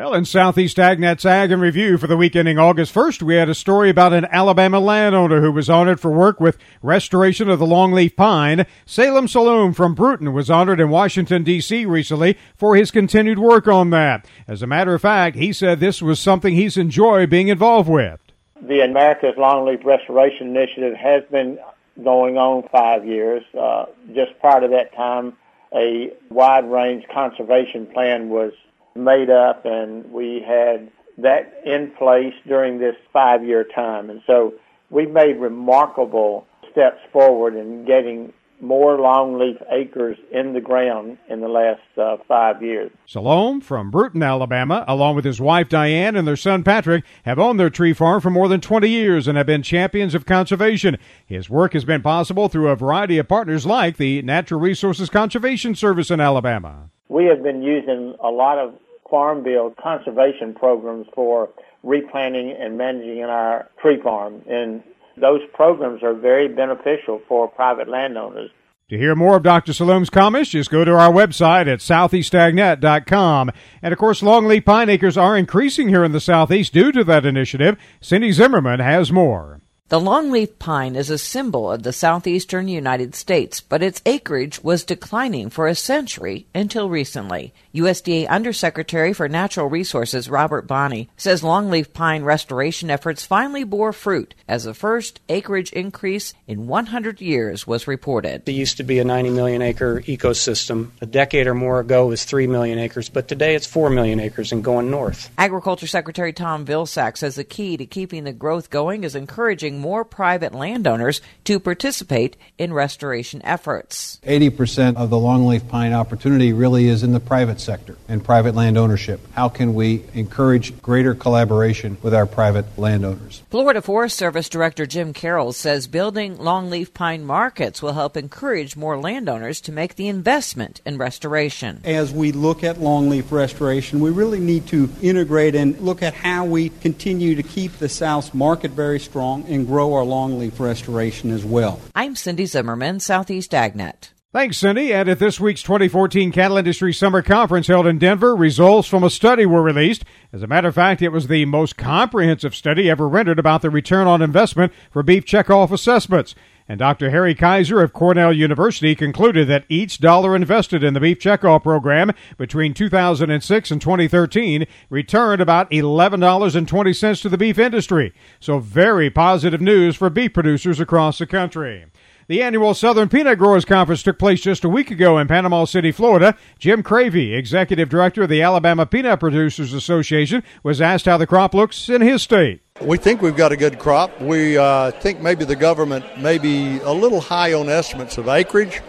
Well, in Southeast AgNet's Ag and Review for the week ending August 1st, we had a story about an Alabama landowner who was honored for work with restoration of the longleaf pine. Salem Saloom from Brewton was honored in Washington, D.C. recently for his continued work on that. As a matter of fact, he said this was something he's enjoyed being involved with. The America's Longleaf Restoration Initiative has been going on five years. Uh, just prior to that time, a wide range conservation plan was made up and we had that in place during this five year time. And so we made remarkable steps forward in getting more longleaf acres in the ground in the last uh, five years. Saloom from Brewton, Alabama, along with his wife Diane and their son Patrick, have owned their tree farm for more than 20 years and have been champions of conservation. His work has been possible through a variety of partners like the Natural Resources Conservation Service in Alabama. We have been using a lot of Farm Bill conservation programs for replanting and managing in our tree farm. And those programs are very beneficial for private landowners. To hear more of Dr. Saloom's comments, just go to our website at southeastagnet.com. And of course, longleaf pine acres are increasing here in the southeast due to that initiative. Cindy Zimmerman has more. The longleaf pine is a symbol of the southeastern United States, but its acreage was declining for a century until recently. USDA Undersecretary for Natural Resources Robert Bonnie says longleaf pine restoration efforts finally bore fruit as the first acreage increase in 100 years was reported. It used to be a 90 million acre ecosystem. A decade or more ago it was 3 million acres, but today it's 4 million acres and going north. Agriculture Secretary Tom Vilsack says the key to keeping the growth going is encouraging more private landowners to participate in restoration efforts. 80% of the longleaf pine opportunity really is in the private sector and private land ownership. How can we encourage greater collaboration with our private landowners? Florida Forest Service Director Jim Karels says building longleaf pine markets will help encourage more landowners to make the investment in restoration. As we look at longleaf restoration, we really need to integrate and look at how we continue to keep the South's market very strong and grow our longleaf restoration as well. I'm Cindy Zimmerman, Southeast AgNet. Thanks, Cindy. And at this week's 2014 Cattle Industry Summer Conference held in Denver, results from a study were released. As a matter of fact, it was the most comprehensive study ever rendered about the return on investment for beef checkoff assessments. And Dr. Harry Kaiser of Cornell University concluded that each dollar invested in the beef checkoff program between 2006 and 2013 returned about $11.20 to the beef industry. So very positive news for beef producers across the country. The annual Southern Peanut Growers Conference took place just a week ago in Panama City, Florida. Jim Cravey, executive director of the Alabama Peanut Producers Association, was asked how the crop looks in his state. We think we've got a good crop. We uh, think maybe the government may be a little high on estimates of acreage.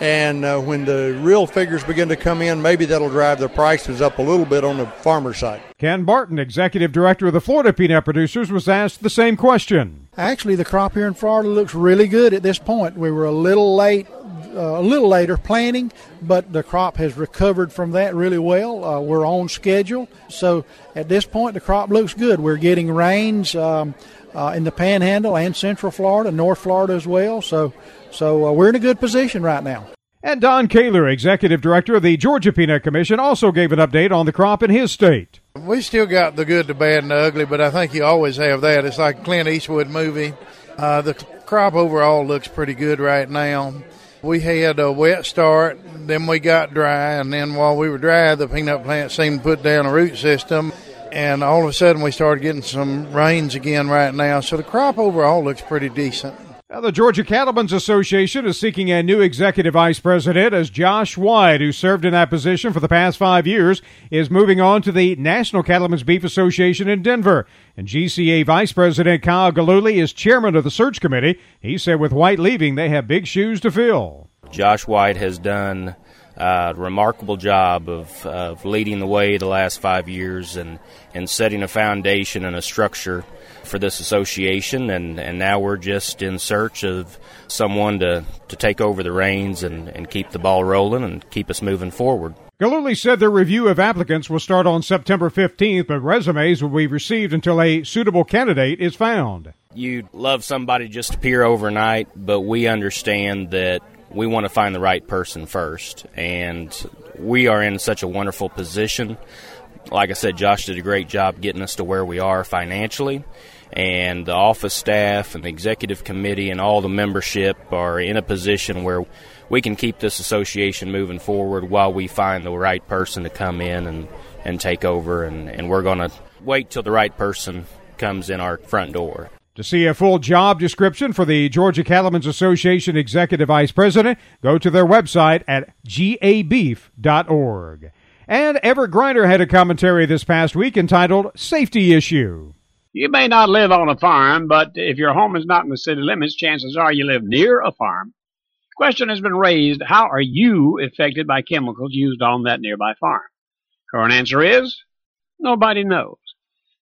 And uh, when the real figures begin to come in, maybe that'll drive the prices up a little bit on the farmer side. Ken Barton, executive director of the Florida Peanut Producers, was asked the same question. Actually, the crop here in Florida looks really good at this point. We were a little late, a little later planting, but the crop has recovered from that really well. Uh, we're on schedule, so at this point, the crop looks good. We're getting rains. Um, uh, in the Panhandle and Central Florida, North Florida as well. So, so uh, we're in a good position right now. And Don Koehler, executive director of the Georgia Peanut Commission, also gave an update on the crop in his state. We still got the good, the bad, and the ugly, but I think you always have that. It's like a Clint Eastwood movie. Uh, the crop overall looks pretty good right now. We had a wet start, then we got dry, and then while we were dry, the peanut plant seemed to put down a root system and all of a sudden we started getting some rains again right now. So the crop overall looks pretty decent. The Georgia Cattlemen's Association is seeking a new executive vice president as Josh White, who served in that position for the past five years, is moving on to the National Cattlemen's Beef Association in Denver. And GCA Vice President Kyle Gillooly is chairman of the search committee. He said with White leaving, they have big shoes to fill. Josh White has done uh, remarkable job of, of leading the way the last five years and, and setting a foundation and a structure for this association. And, and now we're just in search of someone to, to take over the reins and, and keep the ball rolling and keep us moving forward. Gillooly said their review of applicants will start on September 15th, but resumes will be received until a suitable candidate is found. You'd love somebody just to appear overnight, but we understand that we want to find the right person first. And we are in such a wonderful position like I said, Josh did a great job getting us to where we are financially. And the office staff and the executive committee and all the membership are in a position where we can keep this association moving forward while we find the right person to come in and, and take over. And, and we're going to wait till the right person comes in our front door. To see a full job description for the Georgia Cattlemen's Association Executive Vice President, go to their website at gabeef.org. And Everett Griner had a commentary this past week entitled Safety Issue. You may not live on a farm, but if your home is not in the city limits, chances are you live near a farm. Question has been raised, how are you affected by chemicals used on that nearby farm? Current answer is, nobody knows.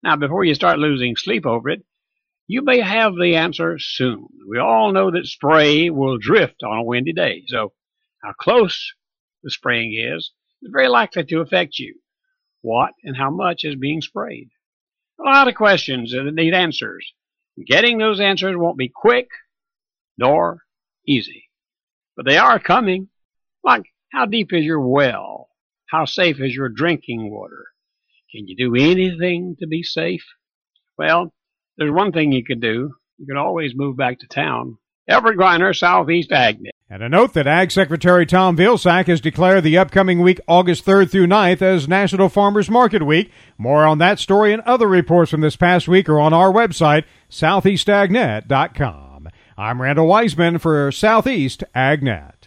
Now, before you start losing sleep over it, you may have the answer soon. We all know that spray will drift on a windy day, so how close the spraying is very likely to affect you. What and how much is being sprayed? A lot of questions that need answers. Getting those answers won't be quick nor easy, but they are coming. Like, how deep is your well? How safe is your drinking water? Can you do anything to be safe? Well, there's one thing you could do. You could always move back to town. Everett Griner, Southeast AgNet. And a note that Ag Secretary Tom Vilsack has declared the upcoming week, August 3rd through 9th, as National Farmers Market Week. More on that story and other reports from this past week are on our website, southeastagnet.com. I'm Randall Wiseman for Southeast AgNet.